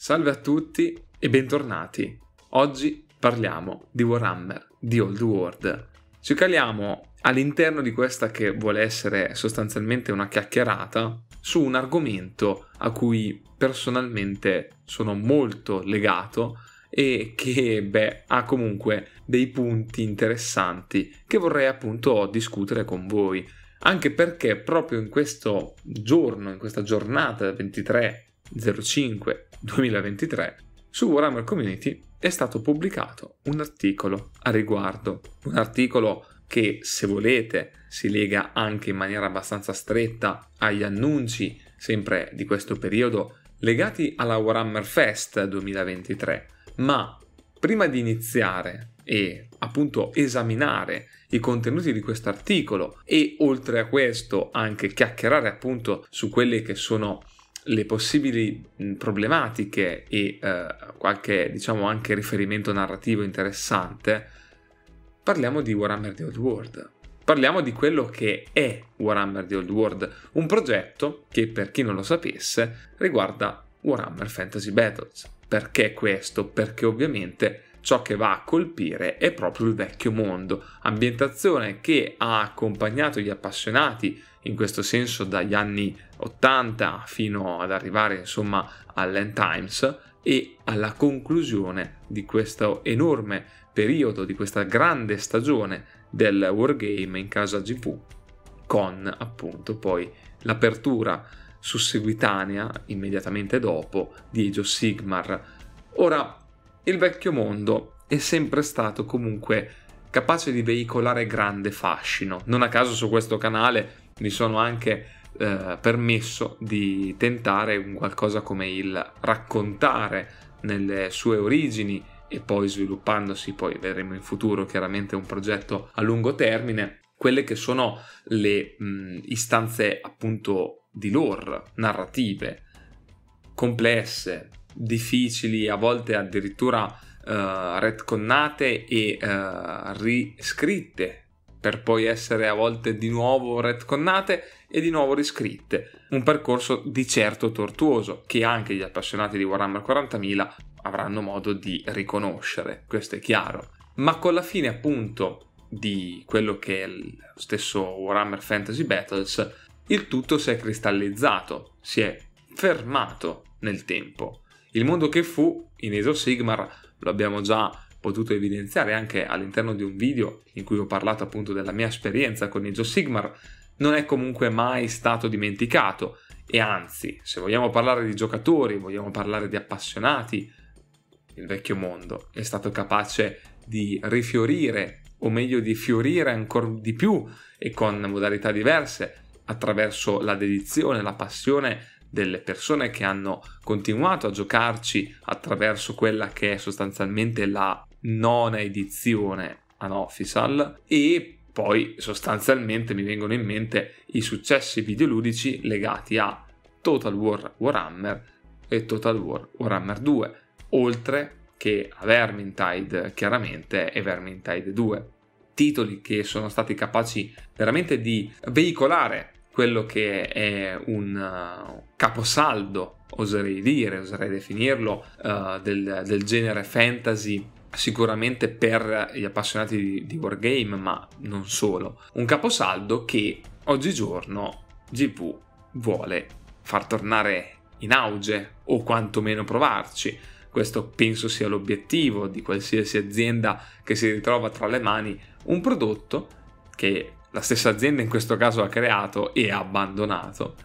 Salve a tutti e bentornati. Oggi parliamo di Warhammer, di Old World. Ci caliamo all'interno di questa che vuole essere sostanzialmente una chiacchierata su un argomento a cui personalmente sono molto legato e che beh, ha comunque dei punti interessanti che vorrei appunto discutere con voi. Anche perché proprio in questo giorno, in questa giornata 23 05 2023 su Warhammer Community è stato pubblicato un articolo a riguardo, un articolo che se volete si lega anche in maniera abbastanza stretta agli annunci sempre di questo periodo legati alla Warhammer Fest 2023, ma prima di iniziare e appunto esaminare i contenuti di questo articolo e oltre a questo anche chiacchierare appunto su quelle che sono le possibili problematiche e eh, qualche diciamo anche riferimento narrativo interessante, parliamo di Warhammer The Old World. Parliamo di quello che è Warhammer The Old World, un progetto che per chi non lo sapesse riguarda Warhammer Fantasy Battles. Perché questo? Perché ovviamente ciò che va a colpire è proprio il vecchio mondo, ambientazione che ha accompagnato gli appassionati in questo senso dagli anni 80 fino ad arrivare insomma all'end times e alla conclusione di questo enorme periodo, di questa grande stagione del wargame in casa GV con appunto poi l'apertura susseguitanea immediatamente dopo di Age of Sigmar. Ora, il vecchio mondo è sempre stato comunque capace di veicolare grande fascino. Non a caso su questo canale mi sono anche eh, permesso di tentare un qualcosa come il raccontare nelle sue origini e poi sviluppandosi, poi vedremo in futuro chiaramente un progetto a lungo termine, quelle che sono le mh, istanze appunto di lore narrative complesse, difficili, a volte addirittura uh, retconnate e uh, riscritte per poi essere a volte di nuovo retconnate e di nuovo riscritte. Un percorso di certo tortuoso che anche gli appassionati di Warhammer 40.000 avranno modo di riconoscere, questo è chiaro. Ma con la fine appunto di quello che è lo stesso Warhammer Fantasy Battles, il tutto si è cristallizzato, si è fermato nel tempo. Il mondo che fu in of Sigmar lo abbiamo già potuto evidenziare anche all'interno di un video in cui ho parlato appunto della mia esperienza con of Sigmar, non è comunque mai stato dimenticato e anzi, se vogliamo parlare di giocatori, vogliamo parlare di appassionati, il vecchio mondo è stato capace di rifiorire o meglio di fiorire ancora di più e con modalità diverse attraverso la dedizione, la passione delle persone che hanno continuato a giocarci attraverso quella che è sostanzialmente la nona edizione unofficial e poi sostanzialmente mi vengono in mente i successi videoludici legati a Total War Warhammer e Total War Warhammer 2, oltre che a Vermintide chiaramente e Vermintide 2. Titoli che sono stati capaci veramente di veicolare quello che è un uh, caposaldo, oserei dire, oserei definirlo, uh, del, del genere fantasy sicuramente per gli appassionati di, di wargame, ma non solo. Un caposaldo che oggigiorno GV vuole far tornare in auge o quantomeno provarci. Questo penso sia l'obiettivo di qualsiasi azienda che si ritrova tra le mani un prodotto che la stessa azienda in questo caso ha creato e abbandonato,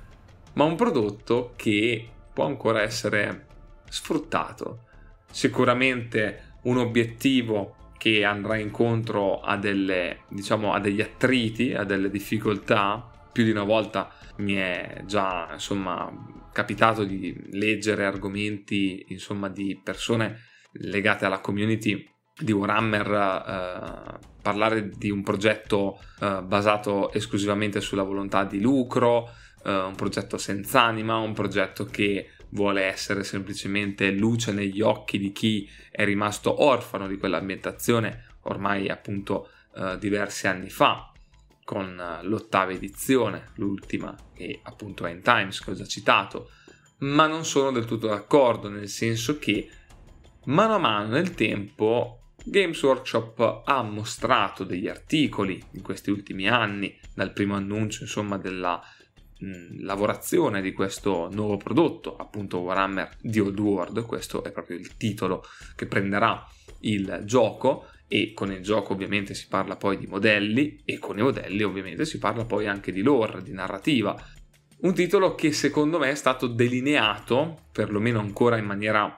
ma un prodotto che può ancora essere sfruttato. Sicuramente un obiettivo che andrà incontro a, delle, diciamo, a degli attriti, a delle difficoltà. Più di una volta mi è già insomma, capitato di leggere argomenti insomma, di persone legate alla community di Warhammer, eh, parlare di un progetto eh, basato esclusivamente sulla volontà di lucro, eh, un progetto senza anima, un progetto che vuole essere semplicemente luce negli occhi di chi è rimasto orfano di quell'ambientazione ormai appunto eh, diversi anni fa con eh, l'ottava edizione, l'ultima che appunto è in Times che ho già citato, ma non sono del tutto d'accordo, nel senso che mano a mano nel tempo Games Workshop ha mostrato degli articoli in questi ultimi anni, dal primo annuncio insomma della mh, lavorazione di questo nuovo prodotto, appunto Warhammer The Old World, questo è proprio il titolo che prenderà il gioco e con il gioco ovviamente si parla poi di modelli e con i modelli ovviamente si parla poi anche di lore, di narrativa. Un titolo che secondo me è stato delineato, perlomeno ancora in maniera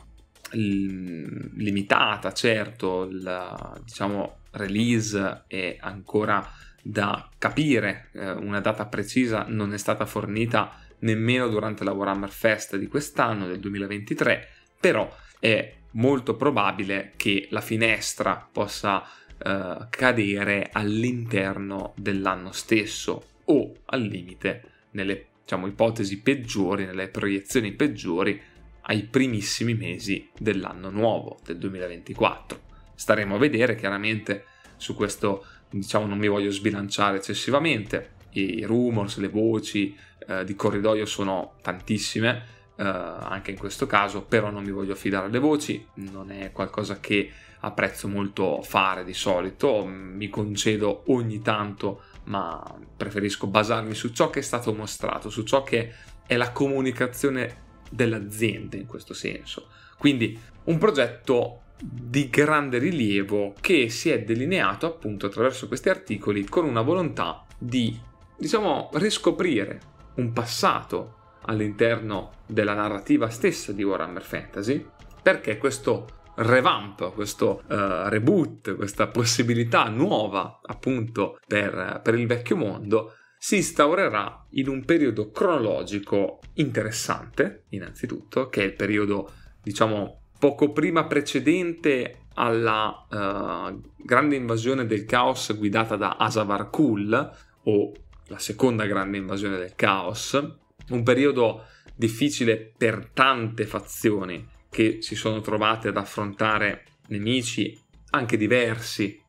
limitata, certo, la diciamo, release è ancora da capire, eh, una data precisa non è stata fornita nemmeno durante la Warhammer Fest di quest'anno, del 2023, però è molto probabile che la finestra possa eh, cadere all'interno dell'anno stesso o al limite nelle diciamo, ipotesi peggiori, nelle proiezioni peggiori ai primissimi mesi dell'anno nuovo, del 2024. Staremo a vedere chiaramente su questo, diciamo, non mi voglio sbilanciare eccessivamente, i rumors, le voci eh, di corridoio sono tantissime, eh, anche in questo caso, però non mi voglio fidare alle voci, non è qualcosa che apprezzo molto fare di solito, mi concedo ogni tanto, ma preferisco basarmi su ciò che è stato mostrato, su ciò che è la comunicazione dell'azienda in questo senso. Quindi un progetto di grande rilievo che si è delineato appunto attraverso questi articoli con una volontà di, diciamo, riscoprire un passato all'interno della narrativa stessa di Warhammer Fantasy, perché questo revamp, questo uh, reboot, questa possibilità nuova appunto per, per il vecchio mondo si instaurerà in un periodo cronologico interessante, innanzitutto, che è il periodo, diciamo, poco prima precedente alla uh, grande invasione del caos guidata da Asavar Kul, o la seconda grande invasione del caos, un periodo difficile per tante fazioni che si sono trovate ad affrontare nemici anche diversi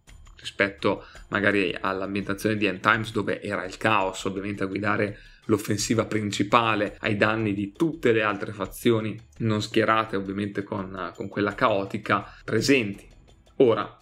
rispetto magari all'ambientazione di End Times dove era il caos ovviamente a guidare l'offensiva principale ai danni di tutte le altre fazioni non schierate ovviamente con, con quella caotica presenti. Ora,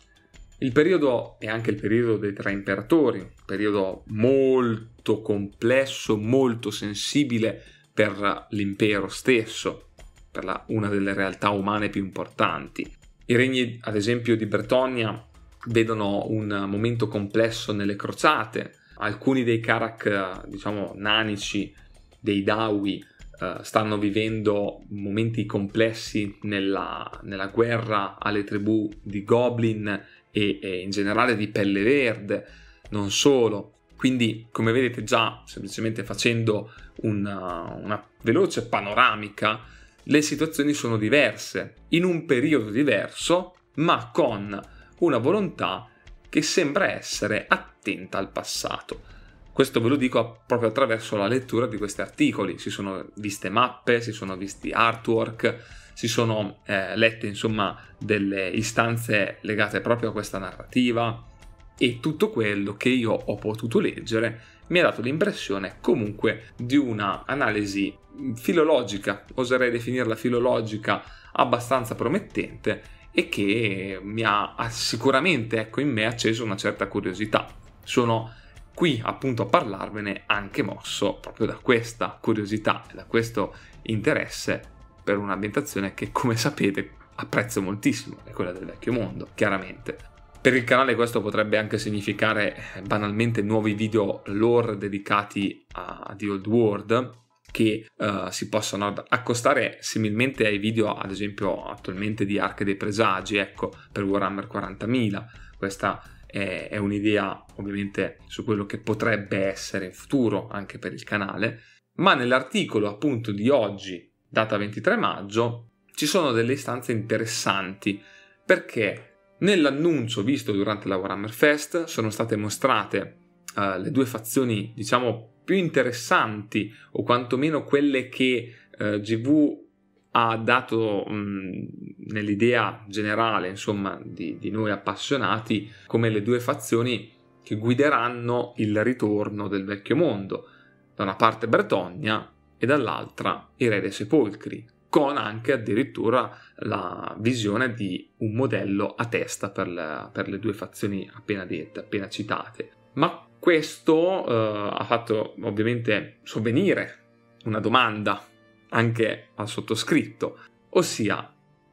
il periodo è anche il periodo dei tre imperatori, periodo molto complesso, molto sensibile per l'impero stesso, per la, una delle realtà umane più importanti. I regni, ad esempio, di Bretonia vedono un momento complesso nelle crociate, alcuni dei Karak, diciamo, nanici, dei Dawi, uh, stanno vivendo momenti complessi nella, nella guerra alle tribù di Goblin e, e in generale di pelle verde, non solo. Quindi, come vedete già, semplicemente facendo una, una veloce panoramica, le situazioni sono diverse, in un periodo diverso, ma con una volontà che sembra essere attenta al passato. Questo ve lo dico proprio attraverso la lettura di questi articoli. Si sono viste mappe, si sono visti artwork, si sono eh, lette insomma delle istanze legate proprio a questa narrativa e tutto quello che io ho potuto leggere mi ha dato l'impressione comunque di una analisi filologica, oserei definirla filologica, abbastanza promettente e che mi ha sicuramente ecco, in me acceso una certa curiosità. Sono qui appunto a parlarvene anche mosso proprio da questa curiosità e da questo interesse per un'ambientazione che, come sapete, apprezzo moltissimo, è quella del vecchio mondo, chiaramente. Per il canale questo potrebbe anche significare eh, banalmente nuovi video lore dedicati a The Old World che uh, si possono accostare similmente ai video ad esempio attualmente di Arche dei Presagi, ecco, per Warhammer 40.000. Questa è, è un'idea ovviamente su quello che potrebbe essere in futuro anche per il canale, ma nell'articolo appunto di oggi data 23 maggio, ci sono delle istanze interessanti perché nell'annuncio visto durante la Warhammer Fest sono state mostrate uh, le due fazioni, diciamo, più interessanti o quantomeno quelle che eh, GV ha dato mh, nell'idea generale, insomma, di, di noi appassionati come le due fazioni che guideranno il ritorno del vecchio mondo. Da una parte Bretonia e dall'altra i Re dei Sepolcri, con anche addirittura la visione di un modello a testa per le, per le due fazioni appena dette, appena citate. Ma questo eh, ha fatto ovviamente sovvenire una domanda anche al sottoscritto, ossia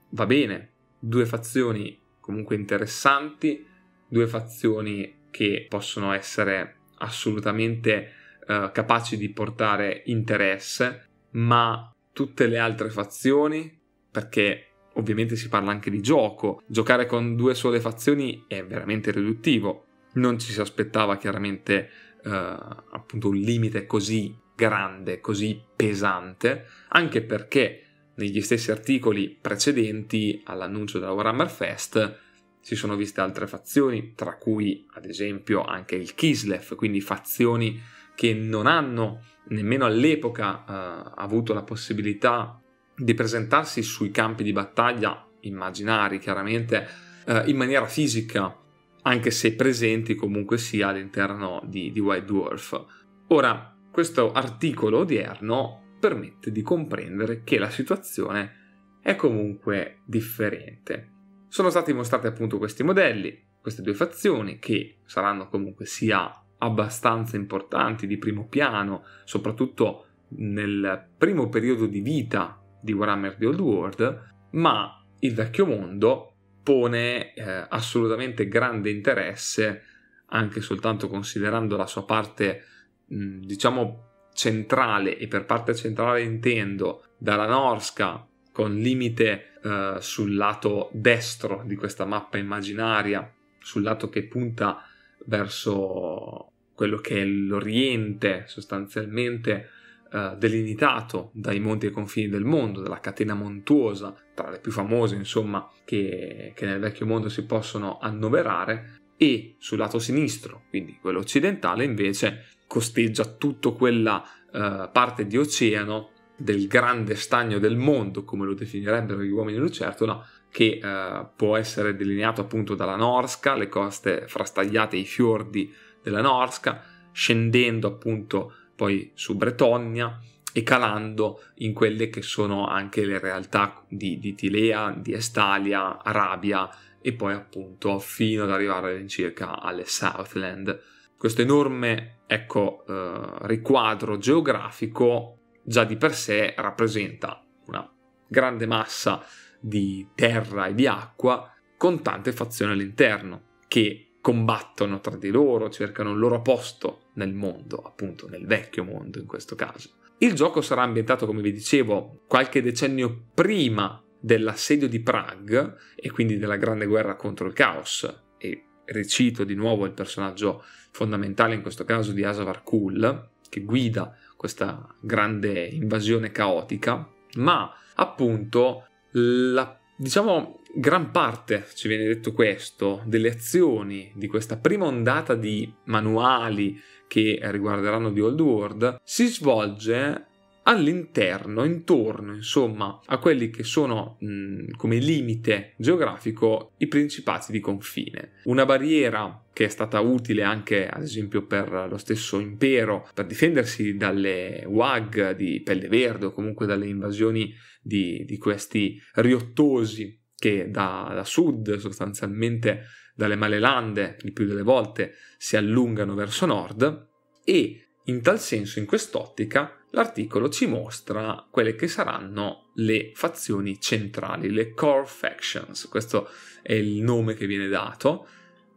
va bene, due fazioni comunque interessanti, due fazioni che possono essere assolutamente eh, capaci di portare interesse, ma tutte le altre fazioni, perché ovviamente si parla anche di gioco, giocare con due sole fazioni è veramente riduttivo, non ci si aspettava chiaramente eh, appunto un limite così grande, così pesante, anche perché negli stessi articoli precedenti all'annuncio della Warhammer Fest si sono viste altre fazioni, tra cui ad esempio anche il Kislev, quindi fazioni che non hanno nemmeno all'epoca eh, avuto la possibilità di presentarsi sui campi di battaglia immaginari, chiaramente eh, in maniera fisica, anche se presenti comunque sia all'interno di, di White Dwarf. Ora, questo articolo odierno permette di comprendere che la situazione è comunque differente. Sono stati mostrati appunto questi modelli, queste due fazioni che saranno comunque sia abbastanza importanti di primo piano, soprattutto nel primo periodo di vita di Warhammer The Old World, ma il vecchio mondo pone eh, assolutamente grande interesse anche soltanto considerando la sua parte mh, diciamo centrale e per parte centrale intendo dalla Norska con limite eh, sul lato destro di questa mappa immaginaria, sul lato che punta verso quello che è l'Oriente sostanzialmente eh, delimitato dai monti e confini del mondo, dalla catena montuosa, tra le più famose insomma che, che nel vecchio mondo si possono annoverare, e sul lato sinistro, quindi quello occidentale, invece costeggia tutta quella uh, parte di oceano del grande stagno del mondo, come lo definirebbero gli uomini lucertola, che uh, può essere delineato appunto dalla Norska, le coste frastagliate, i fiordi della Norska, scendendo appunto poi su Bretonia e calando in quelle che sono anche le realtà di, di Tilea, di Estalia, Arabia e poi appunto fino ad arrivare all'incirca alle Southland. Questo enorme ecco, eh, riquadro geografico già di per sé rappresenta una grande massa di terra e di acqua con tante fazioni all'interno che combattono tra di loro, cercano il loro posto nel mondo, appunto nel vecchio mondo in questo caso. Il gioco sarà ambientato, come vi dicevo, qualche decennio prima dell'assedio di Prague e quindi della grande guerra contro il caos e recito di nuovo il personaggio fondamentale in questo caso di Asavar Kul, che guida questa grande invasione caotica, ma appunto la diciamo gran parte, ci viene detto questo, delle azioni di questa prima ondata di manuali che riguarderanno di Old World si svolge all'interno, intorno, insomma, a quelli che sono mh, come limite geografico i principati di confine. Una barriera che è stata utile anche, ad esempio, per lo stesso impero, per difendersi dalle WAG di pelle verde o comunque dalle invasioni di, di questi riottosi che da, da sud sostanzialmente dalle Malelande il più delle volte si allungano verso nord e in tal senso in quest'ottica l'articolo ci mostra quelle che saranno le fazioni centrali, le core factions, questo è il nome che viene dato.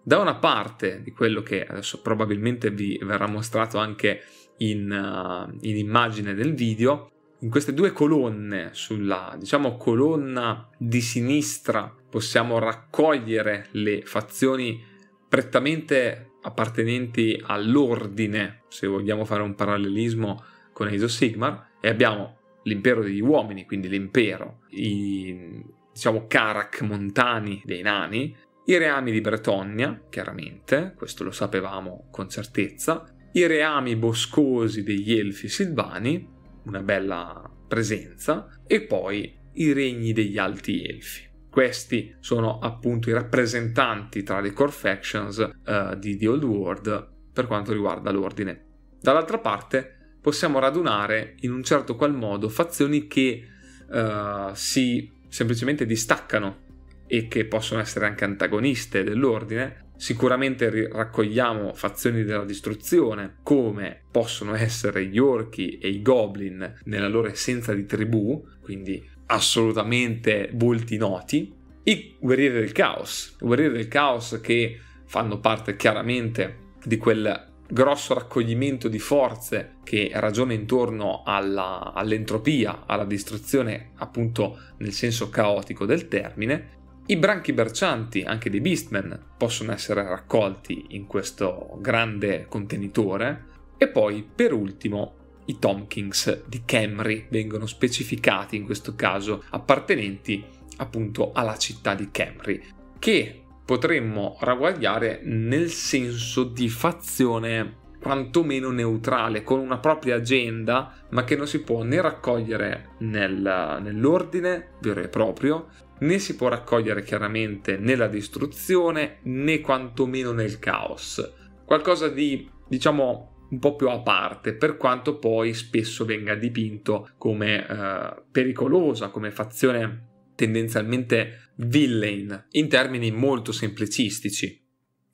Da una parte di quello che adesso probabilmente vi verrà mostrato anche in, uh, in immagine del video, in queste due colonne, sulla diciamo colonna di sinistra, possiamo raccogliere le fazioni prettamente appartenenti all'ordine, se vogliamo fare un parallelismo con of Sigmar e abbiamo l'impero degli uomini, quindi l'impero, i diciamo Karak montani dei nani, i reami di Bretonia, chiaramente, questo lo sapevamo con certezza, i reami boscosi degli elfi silvani, una bella presenza, e poi i regni degli alti elfi. Questi sono appunto i rappresentanti tra le core factions uh, di The Old World per quanto riguarda l'ordine. Dall'altra parte possiamo radunare in un certo qual modo fazioni che uh, si semplicemente distaccano e che possono essere anche antagoniste dell'ordine. Sicuramente raccogliamo fazioni della distruzione come possono essere gli orchi e i goblin nella loro essenza di tribù, quindi assolutamente volti noti. I guerrieri del caos, guerrieri del caos che fanno parte chiaramente di quel grosso raccoglimento di forze che ragiona intorno alla, all'entropia, alla distruzione appunto nel senso caotico del termine, i branchi bercianti, anche dei Beastmen, possono essere raccolti in questo grande contenitore. E poi per ultimo i Tomkins di Camry vengono specificati in questo caso appartenenti appunto alla città di Camry che potremmo ragguagliare nel senso di fazione quantomeno neutrale, con una propria agenda, ma che non si può né raccogliere nel, nell'ordine vero e proprio, né si può raccogliere chiaramente nella distruzione, né quantomeno nel caos. Qualcosa di, diciamo, un po' più a parte, per quanto poi spesso venga dipinto come eh, pericolosa, come fazione tendenzialmente villain in termini molto semplicistici.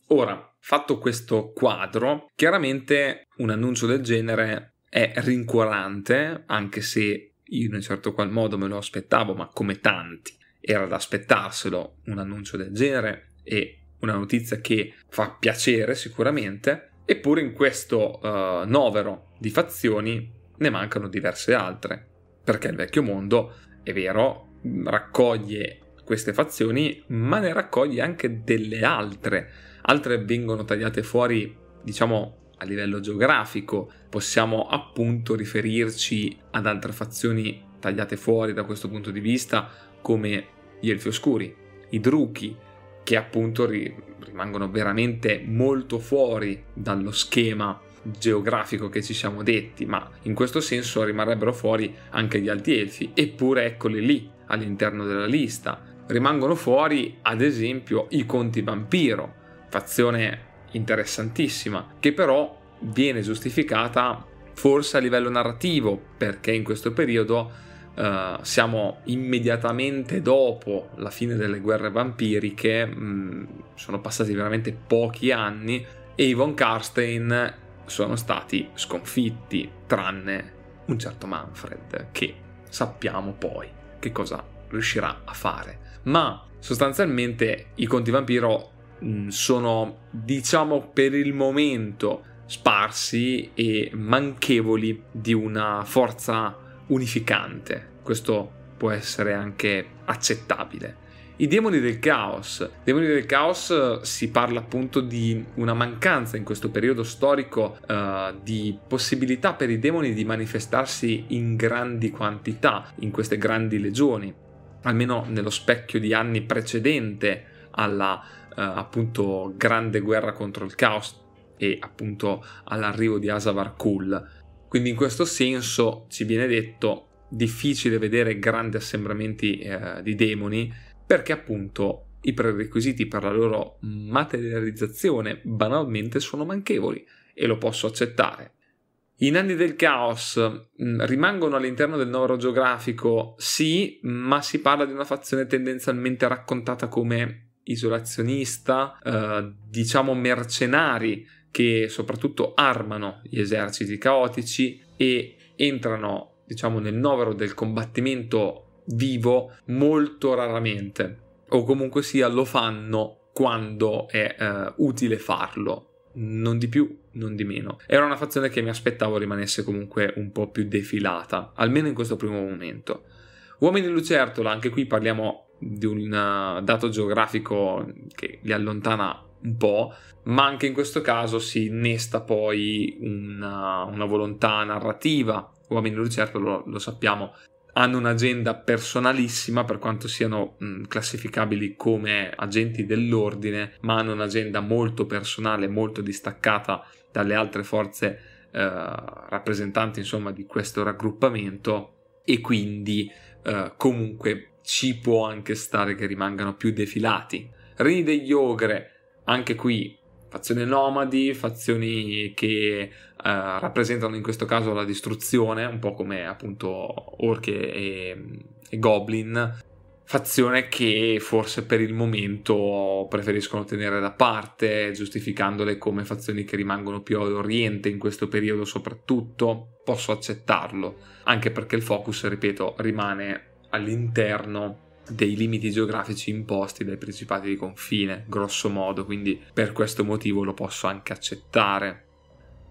Ora, fatto questo quadro, chiaramente un annuncio del genere è rincuorante, anche se io in un certo qual modo me lo aspettavo, ma come tanti era da aspettarselo un annuncio del genere e una notizia che fa piacere sicuramente, eppure in questo uh, novero di fazioni ne mancano diverse altre, perché il vecchio mondo, è vero, raccoglie queste fazioni, ma ne raccoglie anche delle altre. Altre vengono tagliate fuori, diciamo, a livello geografico. Possiamo appunto riferirci ad altre fazioni tagliate fuori da questo punto di vista, come gli Elfi Oscuri, i Druchi, che appunto rimangono veramente molto fuori dallo schema geografico che ci siamo detti, ma in questo senso rimarrebbero fuori anche gli Alti Elfi, eppure eccoli lì all'interno della lista. Rimangono fuori, ad esempio, i Conti Vampiro, fazione interessantissima, che però viene giustificata forse a livello narrativo, perché in questo periodo Uh, siamo immediatamente dopo la fine delle guerre vampiriche, mh, mm, sono passati veramente pochi anni e i von Karstein sono stati sconfitti, tranne un certo Manfred, che sappiamo poi che cosa riuscirà a fare. Ma sostanzialmente i conti vampiro mm, sono, diciamo, per il momento sparsi e manchevoli di una forza unificante. Questo può essere anche accettabile. I demoni del caos. Demoni del caos si parla appunto di una mancanza in questo periodo storico uh, di possibilità per i demoni di manifestarsi in grandi quantità, in queste grandi legioni, almeno nello specchio di anni precedente alla uh, appunto grande guerra contro il caos e appunto all'arrivo di Asavar Kul. Quindi in questo senso ci viene detto difficile vedere grandi assembramenti eh, di demoni perché appunto i prerequisiti per la loro materializzazione banalmente sono manchevoli e lo posso accettare. I nanni del caos mm, rimangono all'interno del novero geografico, sì, ma si parla di una fazione tendenzialmente raccontata come isolazionista, eh, diciamo mercenari che soprattutto armano gli eserciti caotici e entrano, diciamo, nel novero del combattimento vivo molto raramente o comunque sia lo fanno quando è eh, utile farlo. Non di più non di meno. Era una fazione che mi aspettavo rimanesse comunque un po' più defilata almeno in questo primo momento. Uomini lucertola anche qui parliamo di un uh, dato geografico che li allontana un po', ma anche in questo caso si innesta poi una, una volontà narrativa. Uomini Lucertola, lo, lo sappiamo, hanno un'agenda personalissima per quanto siano mh, classificabili come agenti dell'ordine, ma hanno un'agenda molto personale, molto distaccata dalle altre forze eh, rappresentanti insomma di questo raggruppamento e quindi eh, comunque ci può anche stare che rimangano più defilati. Regni degli ogre, anche qui fazioni nomadi, fazioni che uh, rappresentano in questo caso la distruzione, un po' come appunto orche e, e goblin, fazione che forse per il momento preferiscono tenere da parte, giustificandole come fazioni che rimangono più all'oriente in questo periodo soprattutto, posso accettarlo, anche perché il focus, ripeto, rimane all'interno dei limiti geografici imposti dai principati di confine, grosso modo, quindi per questo motivo lo posso anche accettare.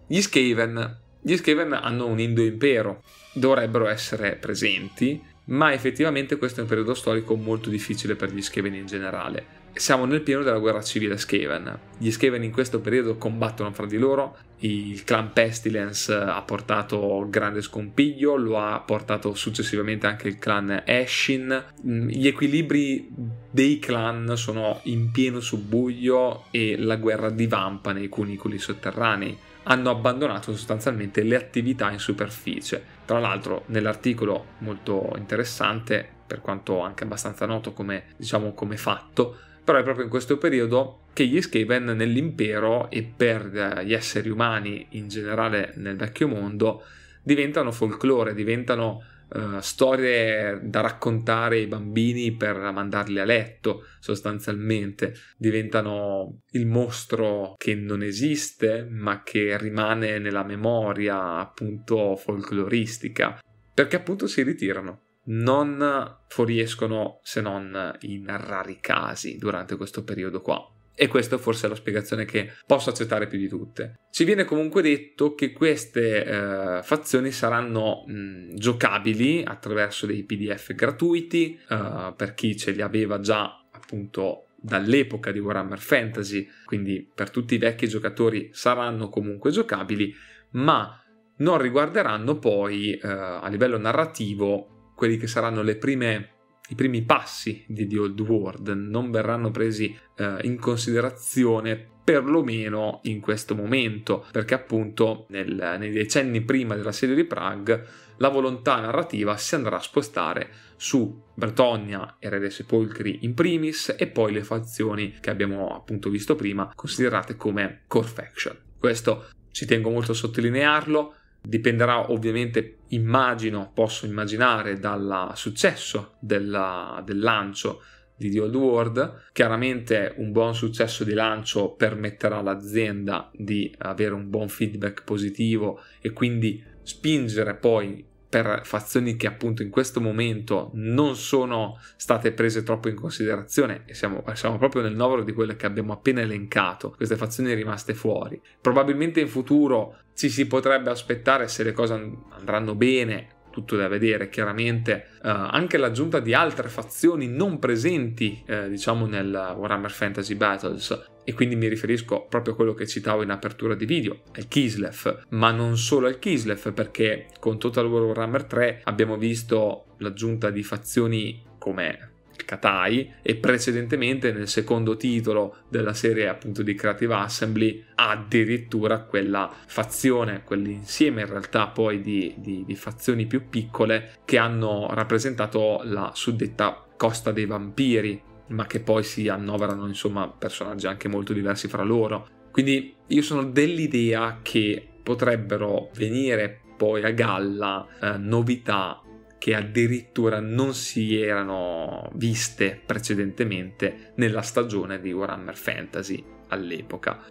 Gli Skaven, gli Skaven hanno un Indo-impero, dovrebbero essere presenti, ma effettivamente questo è un periodo storico molto difficile per gli Skaven in generale. Siamo nel pieno della guerra civile Skaven. Gli Skaven in questo periodo combattono fra di loro, il clan Pestilence ha portato grande scompiglio, lo ha portato successivamente anche il clan Ashin. Mm, gli equilibri dei clan sono in pieno subbuglio e la guerra divampa nei cunicoli sotterranei hanno abbandonato sostanzialmente le attività in superficie. Tra l'altro, nell'articolo molto interessante, per quanto anche abbastanza noto come, diciamo, come fatto, però è proprio in questo periodo che gli Skaven nell'impero e per gli esseri umani in generale nel vecchio mondo diventano folklore, diventano uh, storie da raccontare ai bambini per mandarli a letto, sostanzialmente. Diventano il mostro che non esiste, ma che rimane nella memoria appunto folcloristica, perché appunto si ritirano non fuoriescono se non in rari casi durante questo periodo qua. E questa forse è la spiegazione che posso accettare più di tutte. Ci viene comunque detto che queste eh, fazioni saranno mh, giocabili attraverso dei PDF gratuiti eh, per chi ce li aveva già appunto dall'epoca di Warhammer Fantasy, quindi per tutti i vecchi giocatori saranno comunque giocabili, ma non riguarderanno poi eh, a livello narrativo quelli che saranno le prime i primi passi di The Old World non verranno presi eh, in considerazione perlomeno in questo momento, perché appunto nel, nei decenni prima della serie di Prague la volontà narrativa si andrà a spostare su Bretonia e Re dei Sepolcri in primis e poi le fazioni che abbiamo appunto visto prima considerate come core faction. Questo ci tengo molto a sottolinearlo, Dipenderà ovviamente, immagino, posso immaginare, dal successo della, del lancio di The Old World. Chiaramente un buon successo di lancio permetterà all'azienda di avere un buon feedback positivo e quindi spingere poi per fazioni che appunto in questo momento non sono state prese troppo in considerazione e siamo, siamo, proprio nel novero di quelle che abbiamo appena elencato, queste fazioni rimaste fuori. Probabilmente in futuro ci si potrebbe aspettare se le cose andranno bene tutto da vedere chiaramente uh, anche l'aggiunta di altre fazioni non presenti uh, diciamo nel Warhammer Fantasy Battles e quindi mi riferisco proprio a quello che citavo in apertura di video, al Kislev, ma non solo al Kislev perché con Total War Warhammer 3 abbiamo visto l'aggiunta di fazioni come Katai e precedentemente nel secondo titolo della serie appunto di Creative Assembly addirittura quella fazione, quell'insieme in realtà poi di, di, di fazioni più piccole che hanno rappresentato la suddetta Costa dei Vampiri ma che poi si annoverano insomma personaggi anche molto diversi fra loro. Quindi io sono dell'idea che potrebbero venire poi a galla eh, novità che addirittura non si erano viste precedentemente nella stagione di Warhammer Fantasy all'epoca.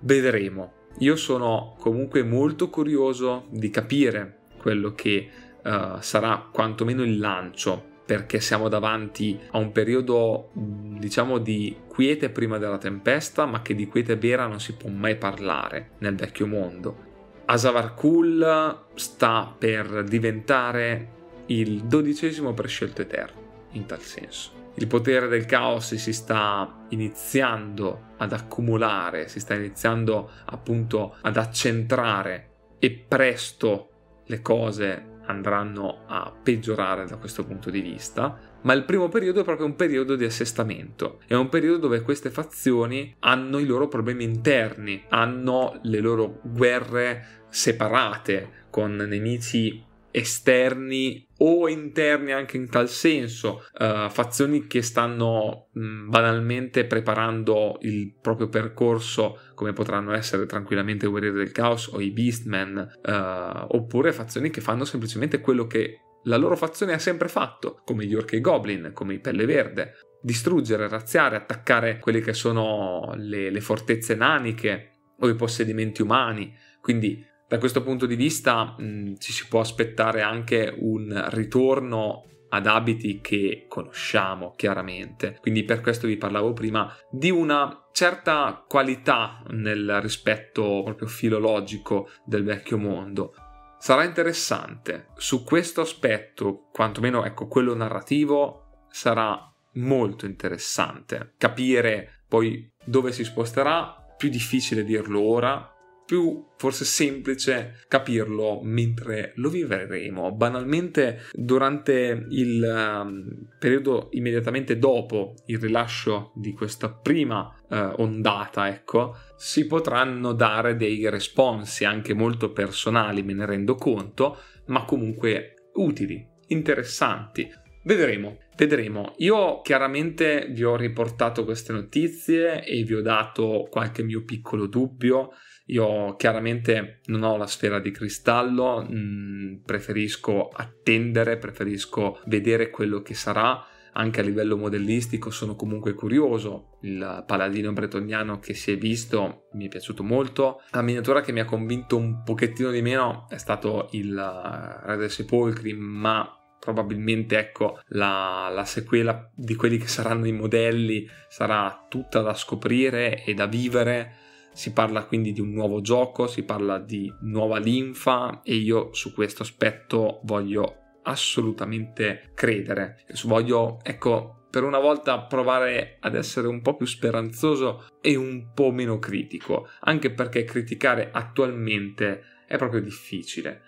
Vedremo. Io sono comunque molto curioso di capire quello che uh, sarà quantomeno il lancio perché siamo davanti a un periodo diciamo di quiete prima della tempesta ma che di quiete vera non si può mai parlare nel vecchio mondo Asavarkul sta per diventare il dodicesimo prescelto eterno, in tal senso. Il potere del caos si sta iniziando ad accumulare, si sta iniziando appunto ad accentrare e presto le cose andranno a peggiorare da questo punto di vista, ma il primo periodo è proprio un periodo di assestamento, è un periodo dove queste fazioni hanno i loro problemi interni, hanno le loro guerre separate con nemici esterni o interni anche in tal senso, uh, fazioni che stanno mh, mm, banalmente preparando il proprio percorso come potranno essere tranquillamente Guerrieri del Caos o i Beastmen, uh, oppure fazioni che fanno semplicemente quello che la loro fazione ha sempre fatto, come gli Orchi e Goblin, come i Pelle Verde, distruggere, razziare, attaccare quelle che sono le, le fortezze naniche o i possedimenti umani, quindi da questo punto di vista mh, mm, ci si può aspettare anche un ritorno ad abiti che conosciamo chiaramente. Quindi per questo vi parlavo prima di una certa qualità nel rispetto proprio filologico del vecchio mondo. Sarà interessante su questo aspetto, quantomeno ecco quello narrativo, sarà molto interessante capire poi dove si sposterà. Più difficile dirlo ora, più forse semplice capirlo mentre lo vivremo. Banalmente durante il um, periodo immediatamente dopo il rilascio di questa prima uh, ondata, ecco, si potranno dare dei responsi anche molto personali, me ne rendo conto, ma comunque utili, interessanti. Vedremo, vedremo. Io chiaramente vi ho riportato queste notizie e vi ho dato qualche mio piccolo dubbio io chiaramente non ho la sfera di cristallo, mm, preferisco attendere, preferisco vedere quello che sarà. Anche a livello modellistico sono comunque curioso. Il paladino bretoniano che si è visto mi è piaciuto molto. La miniatura che mi ha convinto un pochettino di meno è stato il uh, Re dei Sepolcri, ma probabilmente ecco la, la, sequela di quelli che saranno i modelli sarà tutta da scoprire e da vivere si parla quindi di un nuovo gioco, si parla di nuova linfa e io su questo aspetto voglio assolutamente credere. Voglio, ecco, per una volta provare ad essere un po' più speranzoso e un po' meno critico, anche perché criticare attualmente è proprio difficile.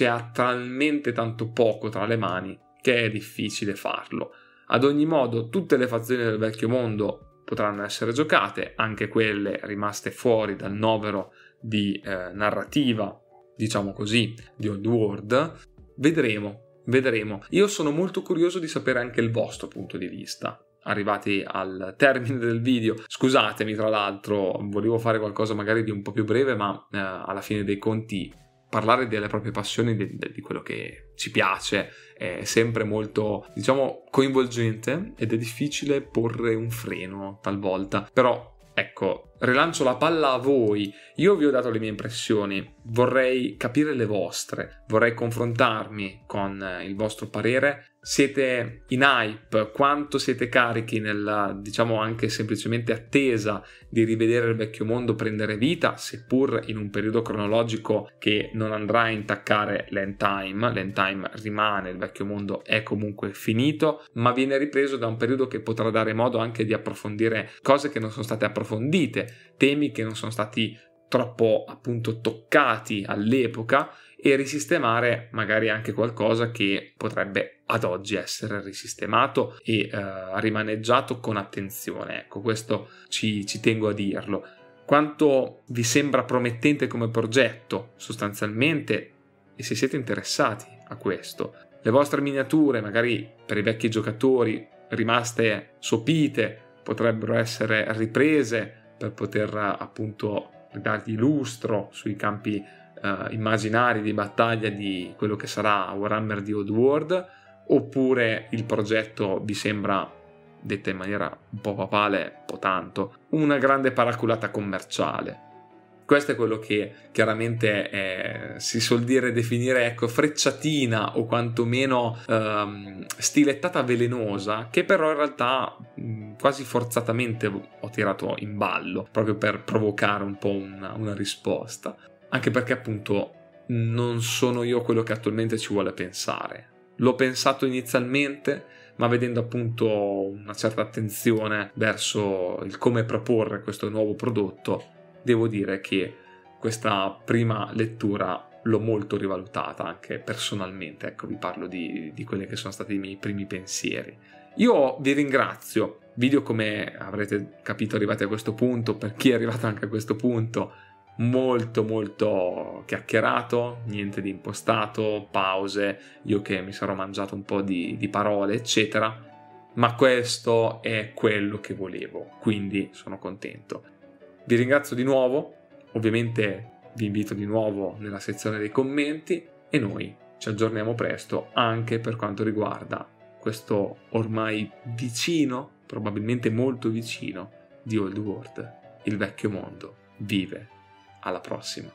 Ha talmente tanto poco tra le mani che è difficile farlo. Ad ogni modo, tutte le fazioni del vecchio mondo potranno essere giocate, anche quelle rimaste fuori dal novero di eh, narrativa, diciamo così, di Old World. Vedremo, vedremo. Io sono molto curioso di sapere anche il vostro punto di vista. Arrivati al termine del video, scusatemi tra l'altro, volevo fare qualcosa magari di un po' più breve, ma eh, alla fine dei conti parlare delle proprie passioni, di, di, quello che ci piace, è sempre molto, diciamo, coinvolgente ed è difficile porre un freno talvolta. Però, ecco, rilancio la palla a voi. Io vi ho dato le mie impressioni, vorrei capire le vostre, vorrei confrontarmi con il vostro parere. Siete in hype, quanto siete carichi nella, diciamo anche semplicemente attesa di rivedere il vecchio mondo prendere vita, seppur in un periodo cronologico che non andrà a intaccare l'end time, l'end time rimane, il vecchio mondo è comunque finito, ma viene ripreso da un periodo che potrà dare modo anche di approfondire cose che non sono state approfondite, temi che non sono stati troppo appunto toccati all'epoca e risistemare magari anche qualcosa che potrebbe ad oggi essere risistemato e eh, rimaneggiato con attenzione. Ecco, questo ci, ci tengo a dirlo. Quanto vi sembra promettente come progetto sostanzialmente e se siete interessati a questo. Le vostre miniature, magari per i vecchi giocatori rimaste sopite, potrebbero essere riprese per poter appunto dargli lustro sui campi uh, immaginari di battaglia di quello che sarà Warhammer di Old World oppure il progetto vi sembra detta in maniera un po' papale, un po' tanto, una grande paraculata commerciale. Questo è quello che chiaramente è, si suol dire definire ecco, frecciatina o quantomeno ehm, stilettata velenosa, che però in realtà mh, quasi forzatamente ho tirato in ballo, proprio per provocare un po' una, una risposta anche perché appunto non sono io quello che attualmente ci vuole pensare. L'ho pensato inizialmente, ma vedendo appunto una certa attenzione verso il come proporre questo nuovo prodotto, devo dire che questa prima lettura l'ho molto rivalutata anche personalmente, ecco vi parlo di, di quelli che sono stati i miei primi pensieri. Io vi ringrazio, video come avrete capito arrivati a questo punto, per chi è arrivato anche a questo punto, molto molto chiacchierato, niente di impostato, pause, io che mi sarò mangiato un po' di, di parole, eccetera, ma questo è quello che volevo, quindi sono contento. Vi ringrazio di nuovo, ovviamente vi invito di nuovo nella sezione dei commenti e noi ci aggiorniamo presto anche per quanto riguarda questo ormai vicino, probabilmente molto vicino, di Old World, il vecchio mondo vive. Alla prossima.